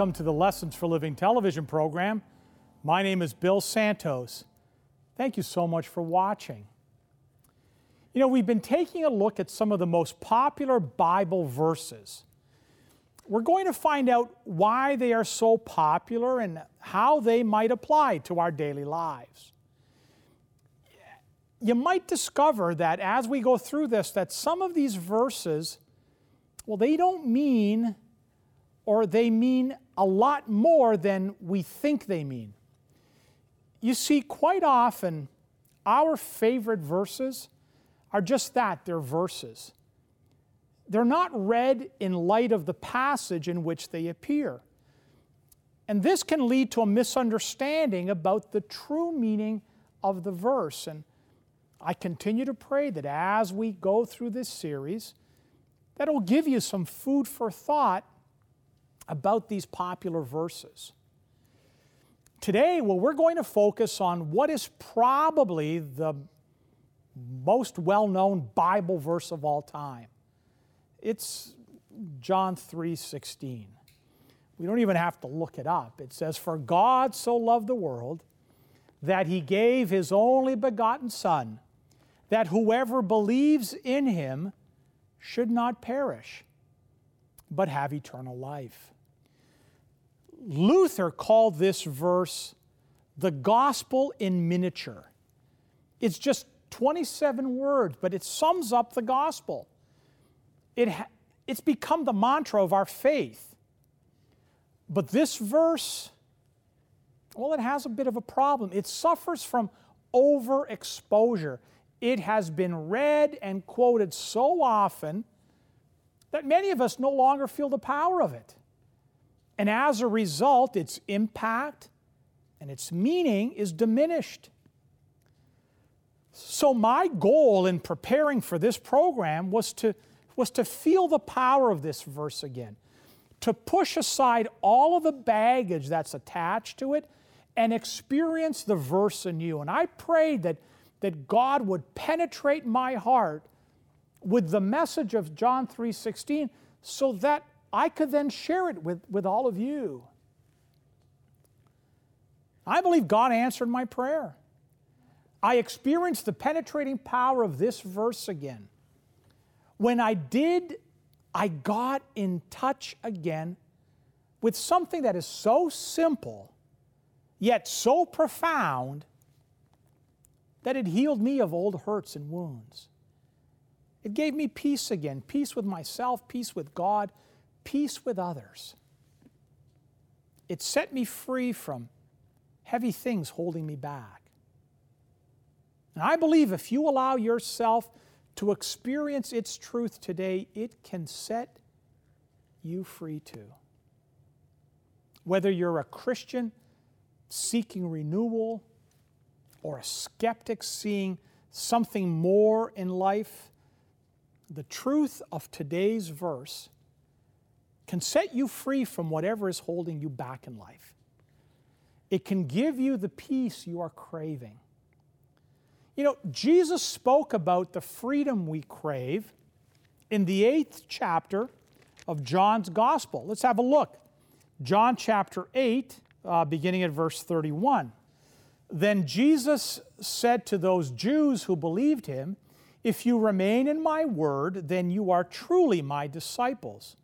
Welcome to the Lessons for Living television program. My name is Bill Santos. Thank you so much for watching. You know, we've been taking a look at some of the most popular Bible verses. We're going to find out why they are so popular and how they might apply to our daily lives. You might discover that as we go through this that some of these verses well they don't mean or they mean a lot more than we think they mean. You see, quite often, our favorite verses are just that they're verses. They're not read in light of the passage in which they appear. And this can lead to a misunderstanding about the true meaning of the verse. And I continue to pray that as we go through this series, that will give you some food for thought about these popular verses. Today, well, we're going to focus on what is probably the most well known Bible verse of all time. It's John 3 16. We don't even have to look it up. It says, For God so loved the world that he gave his only begotten Son, that whoever believes in him should not perish, but have eternal life. Luther called this verse the gospel in miniature. It's just 27 words, but it sums up the gospel. It ha- it's become the mantra of our faith. But this verse, well, it has a bit of a problem. It suffers from overexposure. It has been read and quoted so often that many of us no longer feel the power of it. And as a result, its impact and its meaning is diminished. So, my goal in preparing for this program was to, was to feel the power of this verse again, to push aside all of the baggage that's attached to it and experience the verse anew. And I prayed that, that God would penetrate my heart with the message of John 3:16 so that I could then share it with, with all of you. I believe God answered my prayer. I experienced the penetrating power of this verse again. When I did, I got in touch again with something that is so simple, yet so profound, that it healed me of old hurts and wounds. It gave me peace again peace with myself, peace with God, peace with others. It set me free from heavy things holding me back. And I believe if you allow yourself to experience its truth today, it can set you free too. Whether you're a Christian seeking renewal or a skeptic seeing something more in life, the truth of today's verse can set you free from whatever is holding you back in life. It can give you the peace you are craving. You know, Jesus spoke about the freedom we crave in the eighth chapter of John's Gospel. Let's have a look. John chapter 8, uh, beginning at verse 31. Then Jesus said to those Jews who believed him, If you remain in my word, then you are truly my disciples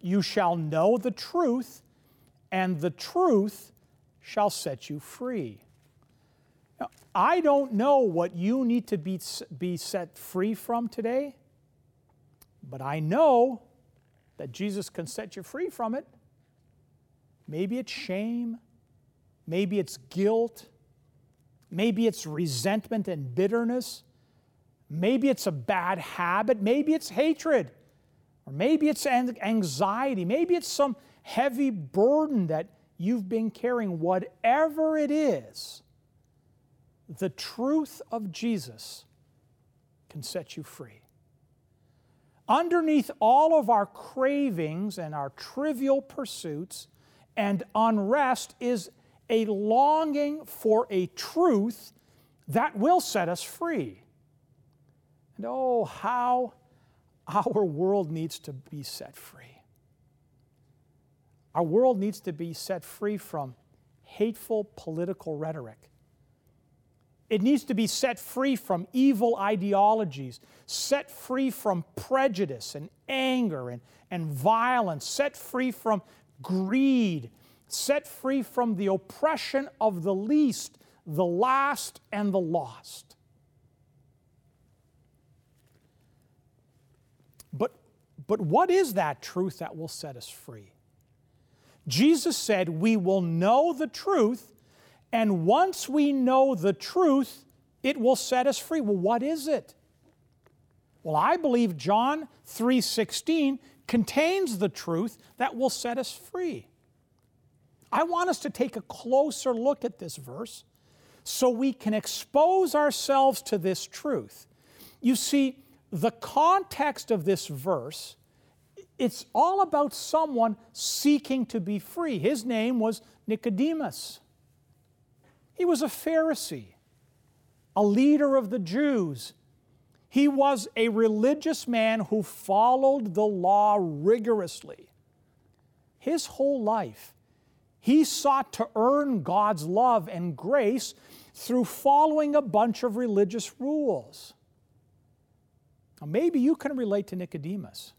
you shall know the truth, and the truth shall set you free. Now, I don't know what you need to be, be set free from today, but I know that Jesus can set you free from it. Maybe it's shame, maybe it's guilt, maybe it's resentment and bitterness, maybe it's a bad habit, maybe it's hatred. Or maybe it's anxiety. Maybe it's some heavy burden that you've been carrying. Whatever it is, the truth of Jesus can set you free. Underneath all of our cravings and our trivial pursuits and unrest is a longing for a truth that will set us free. And oh, how our world needs to be set free. Our world needs to be set free from hateful political rhetoric. It needs to be set free from evil ideologies, set free from prejudice and anger and, and violence, set free from greed, set free from the oppression of the least, the last, and the lost. But, but what is that truth that will set us free? Jesus said, We will know the truth, and once we know the truth, it will set us free. Well, what is it? Well, I believe John 3:16 contains the truth that will set us free. I want us to take a closer look at this verse so we can expose ourselves to this truth. You see, the context of this verse it's all about someone seeking to be free. His name was Nicodemus. He was a Pharisee, a leader of the Jews. He was a religious man who followed the law rigorously. His whole life, he sought to earn God's love and grace through following a bunch of religious rules. Now, maybe you can relate to Nicodemus.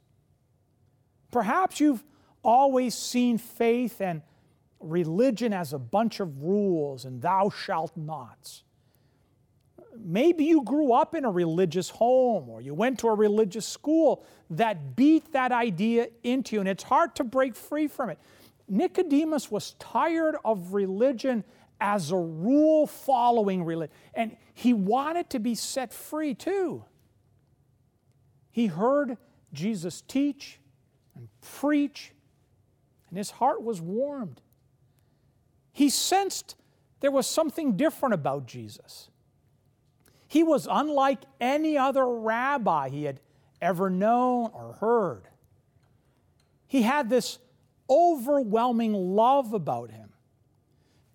Perhaps you've always seen faith and religion as a bunch of rules and thou shalt nots. Maybe you grew up in a religious home or you went to a religious school that beat that idea into you, and it's hard to break free from it. Nicodemus was tired of religion as a rule following religion, and he wanted to be set free too. He heard Jesus teach, and preach, and his heart was warmed. He sensed there was something different about Jesus. He was unlike any other rabbi he had ever known or heard. He had this overwhelming love about him.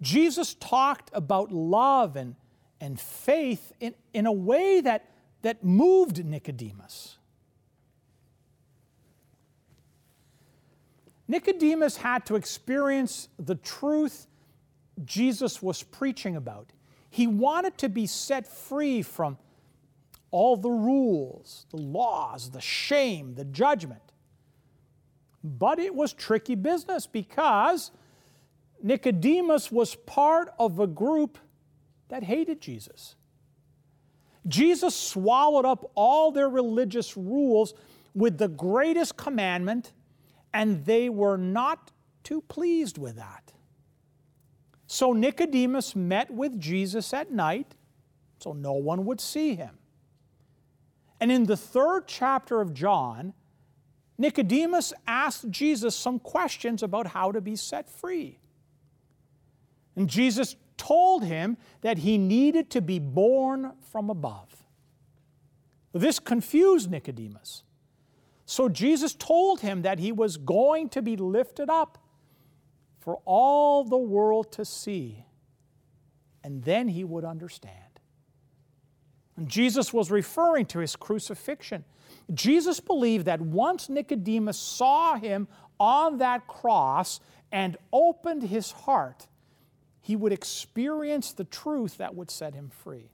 Jesus talked about love and, and faith in, in a way that, that moved Nicodemus. Nicodemus had to experience the truth Jesus was preaching about. He wanted to be set free from all the rules, the laws, the shame, the judgment. But it was tricky business because Nicodemus was part of a group that hated Jesus. Jesus swallowed up all their religious rules with the greatest commandment and they were not too pleased with that. So Nicodemus met with Jesus at night so no one would see him. And in the third chapter of John, Nicodemus asked Jesus some questions about how to be set free. And Jesus told him that he needed to be born from above. This confused Nicodemus. So Jesus told him that he was going to be lifted up for all the world to see, and then he would understand. And Jesus was referring to his crucifixion. Jesus believed that once Nicodemus saw him on that cross and opened his heart, he would experience the truth that would set him free.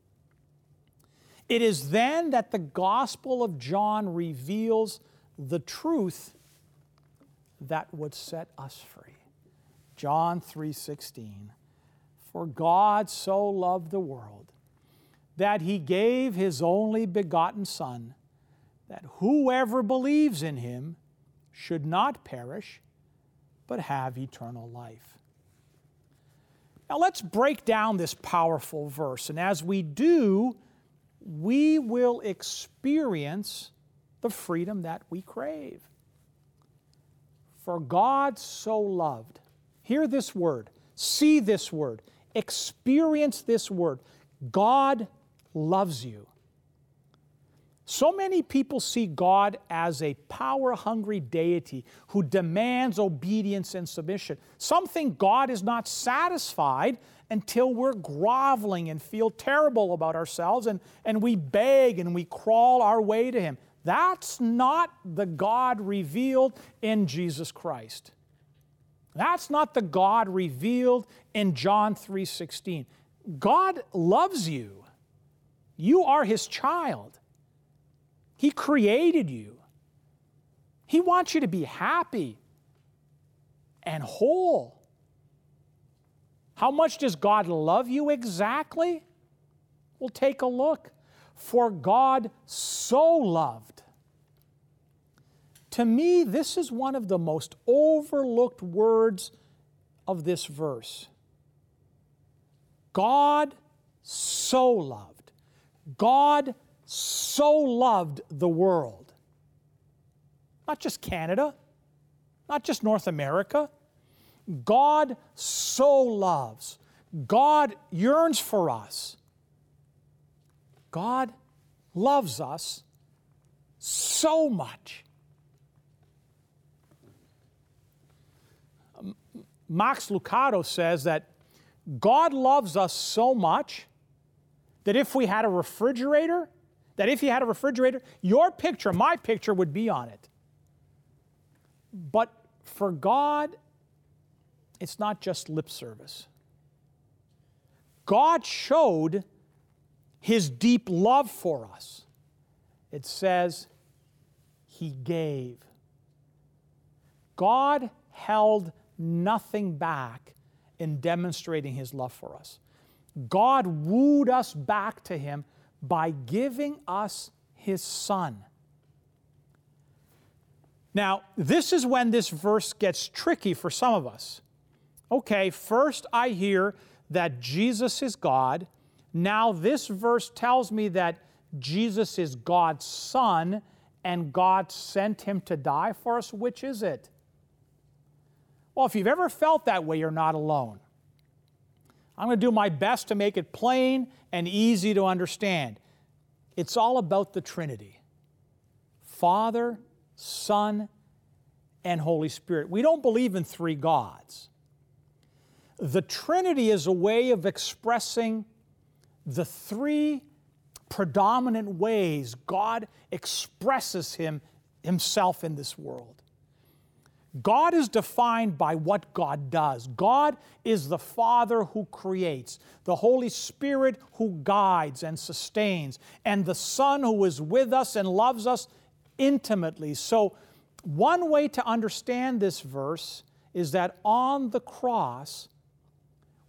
It is then that the Gospel of John reveals the truth that would set us free. John 3:16 For God so loved the world that he gave his only begotten son that whoever believes in him should not perish but have eternal life. Now let's break down this powerful verse and as we do we will experience the freedom that we crave. For God so loved, hear this word, see this word, experience this word. God loves you. So many people see God as a power hungry deity who demands obedience and submission. Some think God is not satisfied until we're groveling and feel terrible about ourselves and, and we beg and we crawl our way to Him. That's not the God revealed in Jesus Christ. That's not the God revealed in John 3:16. God loves you. You are his child. He created you. He wants you to be happy and whole. How much does God love you exactly? We'll take a look. For God so loved. To me, this is one of the most overlooked words of this verse. God so loved. God so loved the world. Not just Canada, not just North America. God so loves. God yearns for us. God loves us so much. Max Lucado says that God loves us so much that if we had a refrigerator, that if you had a refrigerator, your picture, my picture would be on it. But for God, it's not just lip service. God showed his deep love for us. It says, He gave. God held nothing back in demonstrating his love for us. God wooed us back to him by giving us his son. Now, this is when this verse gets tricky for some of us. Okay, first I hear that Jesus is God. Now, this verse tells me that Jesus is God's Son and God sent him to die for us. Which is it? Well, if you've ever felt that way, you're not alone. I'm going to do my best to make it plain and easy to understand. It's all about the Trinity Father, Son, and Holy Spirit. We don't believe in three gods. The Trinity is a way of expressing the three predominant ways God expresses him, Himself in this world. God is defined by what God does. God is the Father who creates, the Holy Spirit who guides and sustains, and the Son who is with us and loves us intimately. So, one way to understand this verse is that on the cross,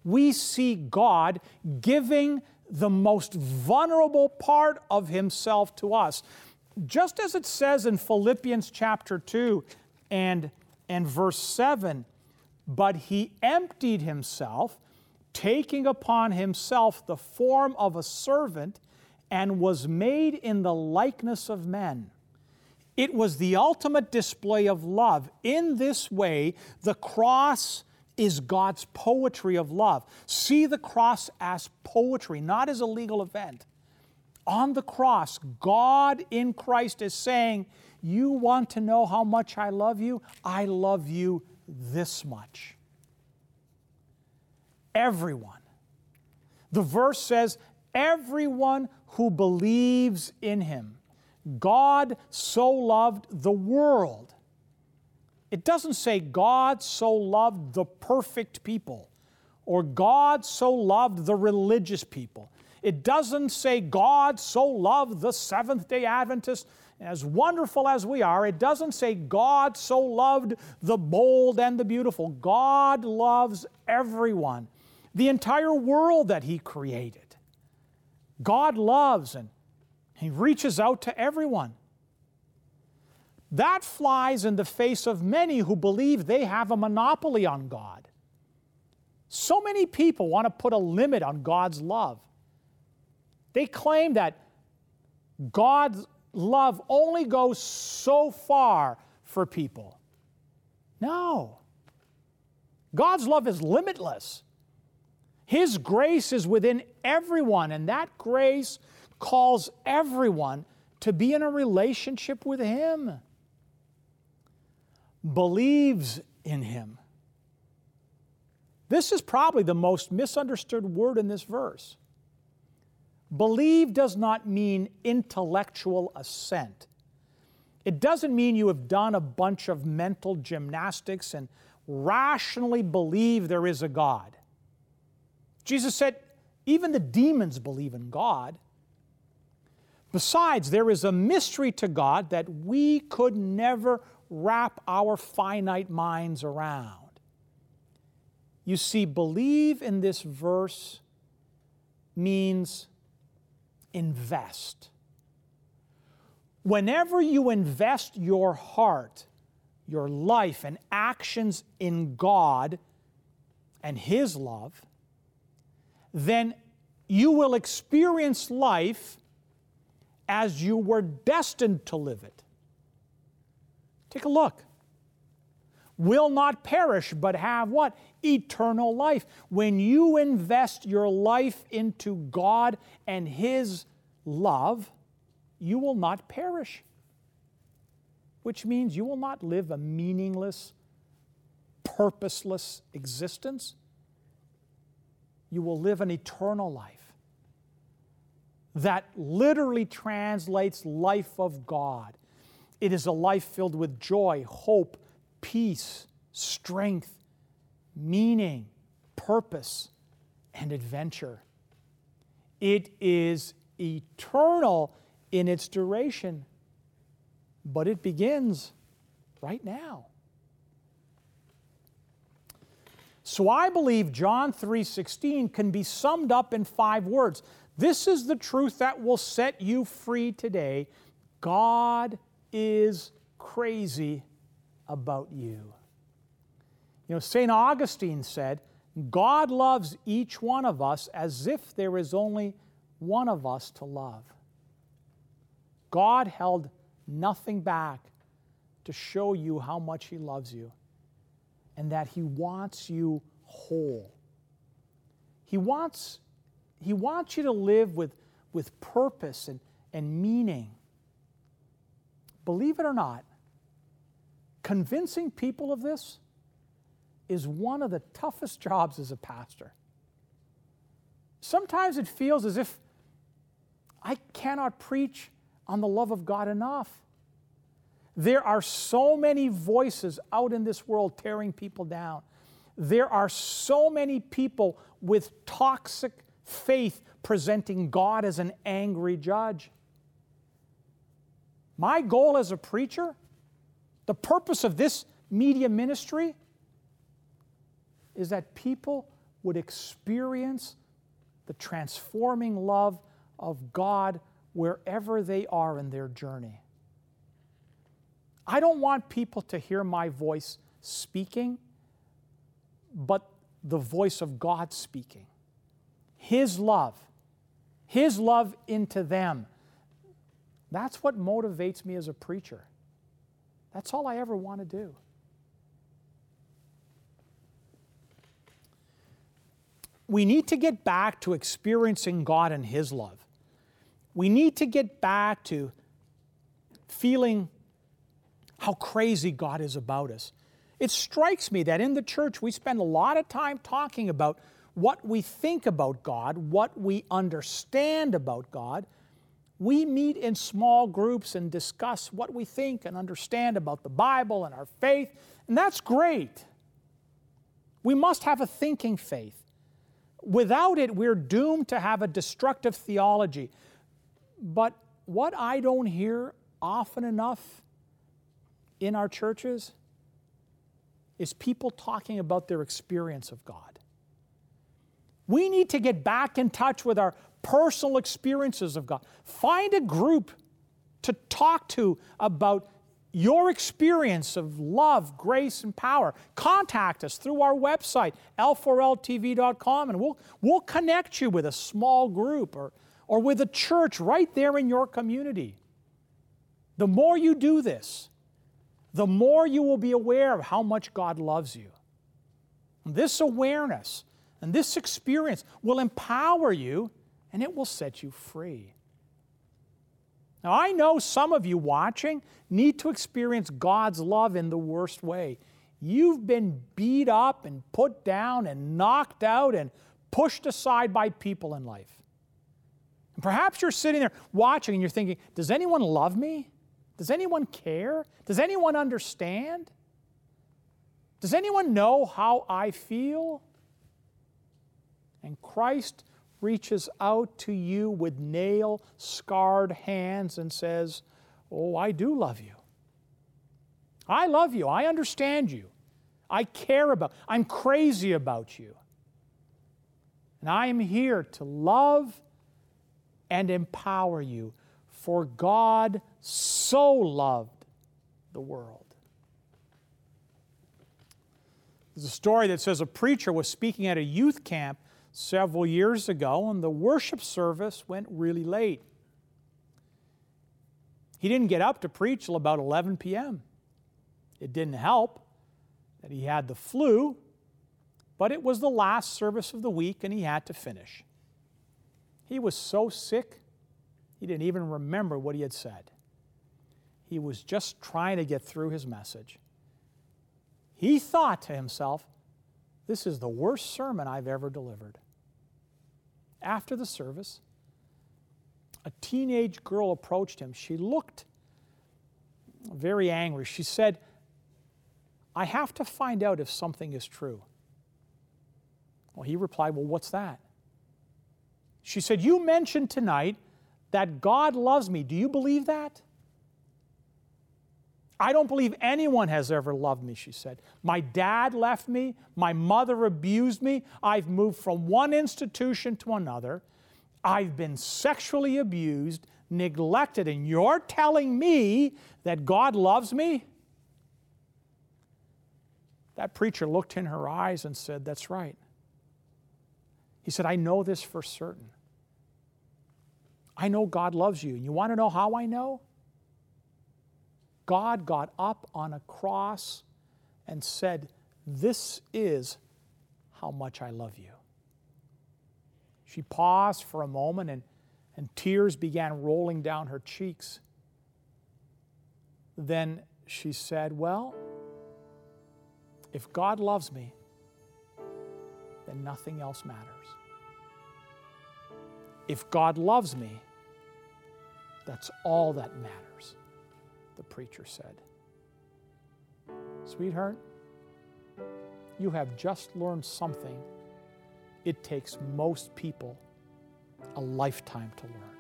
we see God giving the most vulnerable part of himself to us. Just as it says in Philippians chapter 2 and, and verse 7 but he emptied himself, taking upon himself the form of a servant, and was made in the likeness of men. It was the ultimate display of love. In this way, the cross is God's poetry of love. See the cross as poetry, not as a legal event. On the cross, God in Christ is saying, You want to know how much I love you? I love you this much. Everyone. The verse says, Everyone who believes in him. God so loved the world it doesn't say God so loved the perfect people or God so loved the religious people. It doesn't say God so loved the Seventh day Adventists. As wonderful as we are, it doesn't say God so loved the bold and the beautiful. God loves everyone, the entire world that He created. God loves and He reaches out to everyone. That flies in the face of many who believe they have a monopoly on God. So many people want to put a limit on God's love. They claim that God's love only goes so far for people. No. God's love is limitless. His grace is within everyone, and that grace calls everyone to be in a relationship with Him believes in him. This is probably the most misunderstood word in this verse. Believe does not mean intellectual assent. It doesn't mean you have done a bunch of mental gymnastics and rationally believe there is a God. Jesus said, even the demons believe in God. Besides, there is a mystery to God that we could never wrap our finite minds around. You see, believe in this verse means invest. Whenever you invest your heart, your life, and actions in God and His love, then you will experience life as you were destined to live it. Take a look. Will not perish, but have what? Eternal life. When you invest your life into God and His love, you will not perish, which means you will not live a meaningless, purposeless existence. You will live an eternal life that literally translates life of God. It is a life filled with joy, hope, peace, strength, meaning, purpose, and adventure. It is eternal in its duration, but it begins right now. So I believe John 3:16 can be summed up in 5 words. This is the truth that will set you free today. God is crazy about you. You know, St. Augustine said, God loves each one of us as if there is only one of us to love. God held nothing back to show you how much He loves you and that He wants you whole. He wants, he wants you to live with, with purpose and, and meaning. Believe it or not, convincing people of this is one of the toughest jobs as a pastor. Sometimes it feels as if I cannot preach on the love of God enough. There are so many voices out in this world tearing people down. There are so many people with toxic faith presenting God as an angry judge. My goal as a preacher, the purpose of this media ministry, is that people would experience the transforming love of God wherever they are in their journey. I don't want people to hear my voice speaking, but the voice of God speaking. His love, His love into them. That's what motivates me as a preacher. That's all I ever want to do. We need to get back to experiencing God and His love. We need to get back to feeling how crazy God is about us. It strikes me that in the church we spend a lot of time talking about what we think about God, what we understand about God. We meet in small groups and discuss what we think and understand about the Bible and our faith, and that's great. We must have a thinking faith. Without it, we're doomed to have a destructive theology but what I don't hear often enough in our churches is people talking about their experience of God. We need to get back in touch with our personal experiences of God. Find a group to talk to about your experience of love, grace, and power. Contact us through our website, l4ltv.com, and we'll, we'll connect you with a small group or or with a church right there in your community. The more you do this, the more you will be aware of how much God loves you. This awareness and this experience will empower you and it will set you free. Now, I know some of you watching need to experience God's love in the worst way. You've been beat up and put down and knocked out and pushed aside by people in life. And perhaps you're sitting there watching and you're thinking, does anyone love me? Does anyone care? Does anyone understand? Does anyone know how I feel? And Christ reaches out to you with nail scarred hands and says, Oh, I do love you. I love you. I understand you. I care about, I'm crazy about you. And I am here to love and empower you, for God so loved the world. There's a story that says a preacher was speaking at a youth camp several years ago, and the worship service went really late. He didn't get up to preach till about 11 p.m. It didn't help that he had the flu, but it was the last service of the week and he had to finish. He was so sick, he didn't even remember what he had said. He was just trying to get through his message. He thought to himself, This is the worst sermon I've ever delivered. After the service, a teenage girl approached him. She looked very angry. She said, I have to find out if something is true. Well, he replied, Well, what's that? She said, You mentioned tonight that God loves me. Do you believe that? I don't believe anyone has ever loved me, she said. My dad left me. My mother abused me. I've moved from one institution to another. I've been sexually abused, neglected, and you're telling me that God loves me? That preacher looked in her eyes and said, That's right. He said, I know this for certain. I know God loves you. And you want to know how I know? God got up on a cross and said, This is how much I love you. She paused for a moment and, and tears began rolling down her cheeks. Then she said, Well, if God loves me, then nothing else matters. If God loves me, that's all that matters, the preacher said. Sweetheart, you have just learned something it takes most people a lifetime to learn.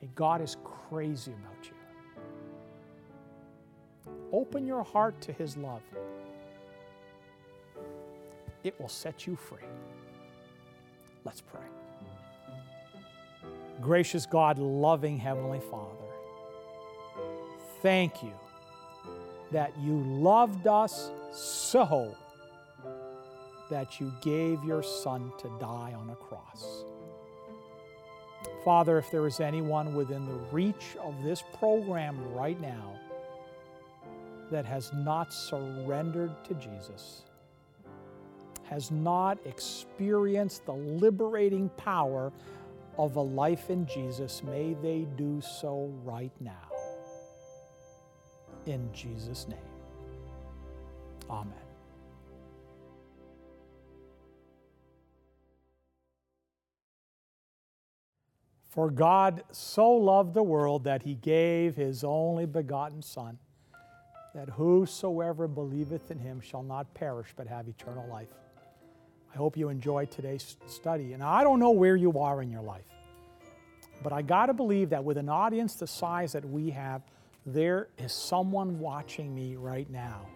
Hey, God is crazy about you. Open your heart to His love. It will set you free. Let's pray. Gracious God, loving Heavenly Father, thank you that you loved us so that you gave your Son to die on a cross. Father, if there is anyone within the reach of this program right now that has not surrendered to Jesus, has not experienced the liberating power of a life in Jesus, may they do so right now. In Jesus' name. Amen. For God so loved the world that he gave his only begotten Son that whosoever believeth in him shall not perish but have eternal life. I hope you enjoyed today's study. And I don't know where you are in your life, but I got to believe that with an audience the size that we have, there is someone watching me right now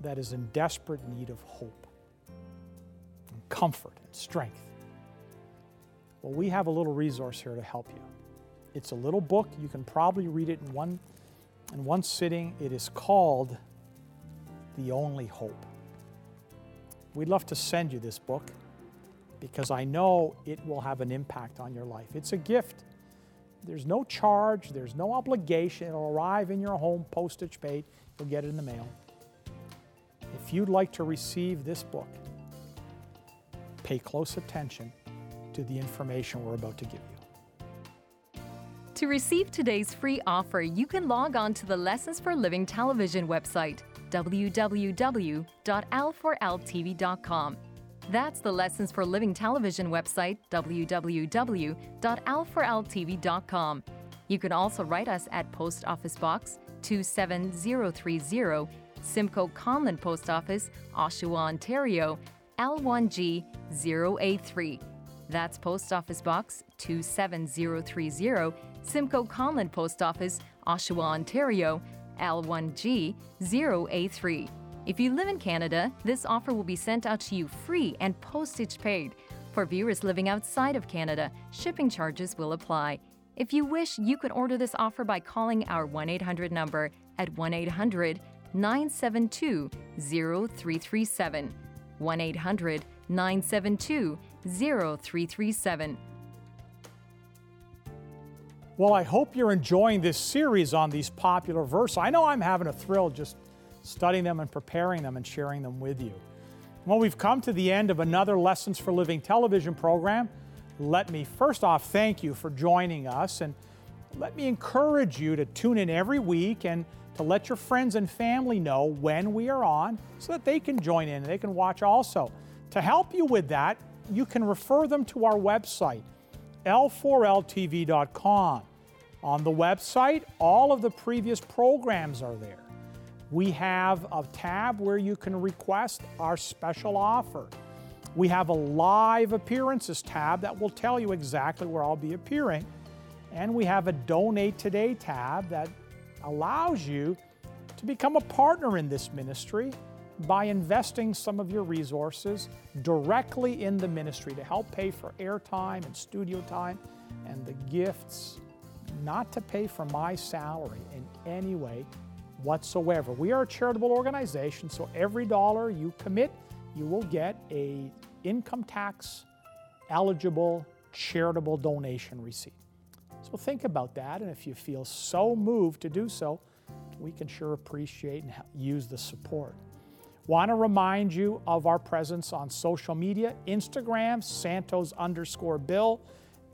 that is in desperate need of hope and comfort and strength. Well, we have a little resource here to help you. It's a little book. You can probably read it in one in one sitting. It is called The Only Hope. We'd love to send you this book because I know it will have an impact on your life. It's a gift. There's no charge, there's no obligation. It'll arrive in your home, postage paid. You'll get it in the mail. If you'd like to receive this book, pay close attention to the information we're about to give you. To receive today's free offer, you can log on to the Lessons for Living television website, www.l4ltv.com. That's the Lessons for Living television website, www.l4ltv.com. You can also write us at Post Office Box 27030, Simcoe Conlin Post Office, Oshawa, Ontario, L1G 0A3. That's Post Office Box 27030, Simcoe Conlin Post Office, Oshawa, Ontario, L1G 0A3. If you live in Canada, this offer will be sent out to you free and postage paid. For viewers living outside of Canada, shipping charges will apply. If you wish, you can order this offer by calling our 1 800 number at 1 800 972 0337. 1 800 972 0337. Well, I hope you're enjoying this series on these popular verses. I know I'm having a thrill just studying them and preparing them and sharing them with you. Well, we've come to the end of another Lessons for Living television program. Let me first off thank you for joining us and let me encourage you to tune in every week and to let your friends and family know when we are on so that they can join in and they can watch also. To help you with that, you can refer them to our website, l4ltv.com. On the website, all of the previous programs are there. We have a tab where you can request our special offer. We have a live appearances tab that will tell you exactly where I'll be appearing. And we have a donate today tab that allows you to become a partner in this ministry by investing some of your resources directly in the ministry to help pay for airtime and studio time and the gifts, not to pay for my salary in any way whatsoever. We are a charitable organization, so every dollar you commit, you will get a income tax eligible charitable donation receipt. So think about that, and if you feel so moved to do so, we can sure appreciate and use the support. Want to remind you of our presence on social media Instagram, Santos underscore Bill.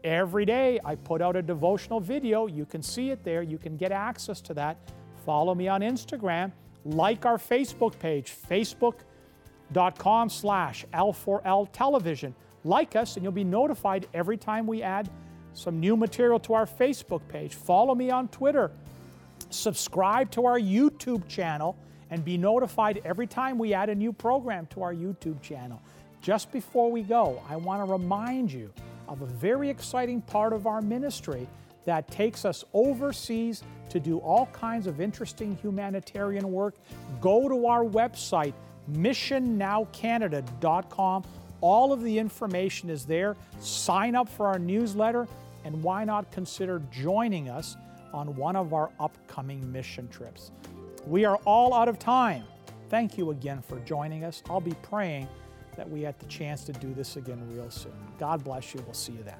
Every day I put out a devotional video. You can see it there. You can get access to that. Follow me on Instagram. Like our Facebook page, facebook.com slash L4L television. Like us, and you'll be notified every time we add some new material to our Facebook page. Follow me on Twitter. Subscribe to our YouTube channel and be notified every time we add a new program to our YouTube channel. Just before we go, I want to remind you of a very exciting part of our ministry that takes us overseas to do all kinds of interesting humanitarian work. Go to our website, missionnowcanada.com. All of the information is there. Sign up for our newsletter, and why not consider joining us on one of our upcoming mission trips? We are all out of time. Thank you again for joining us. I'll be praying that we had the chance to do this again real soon. God bless you. We'll see you then.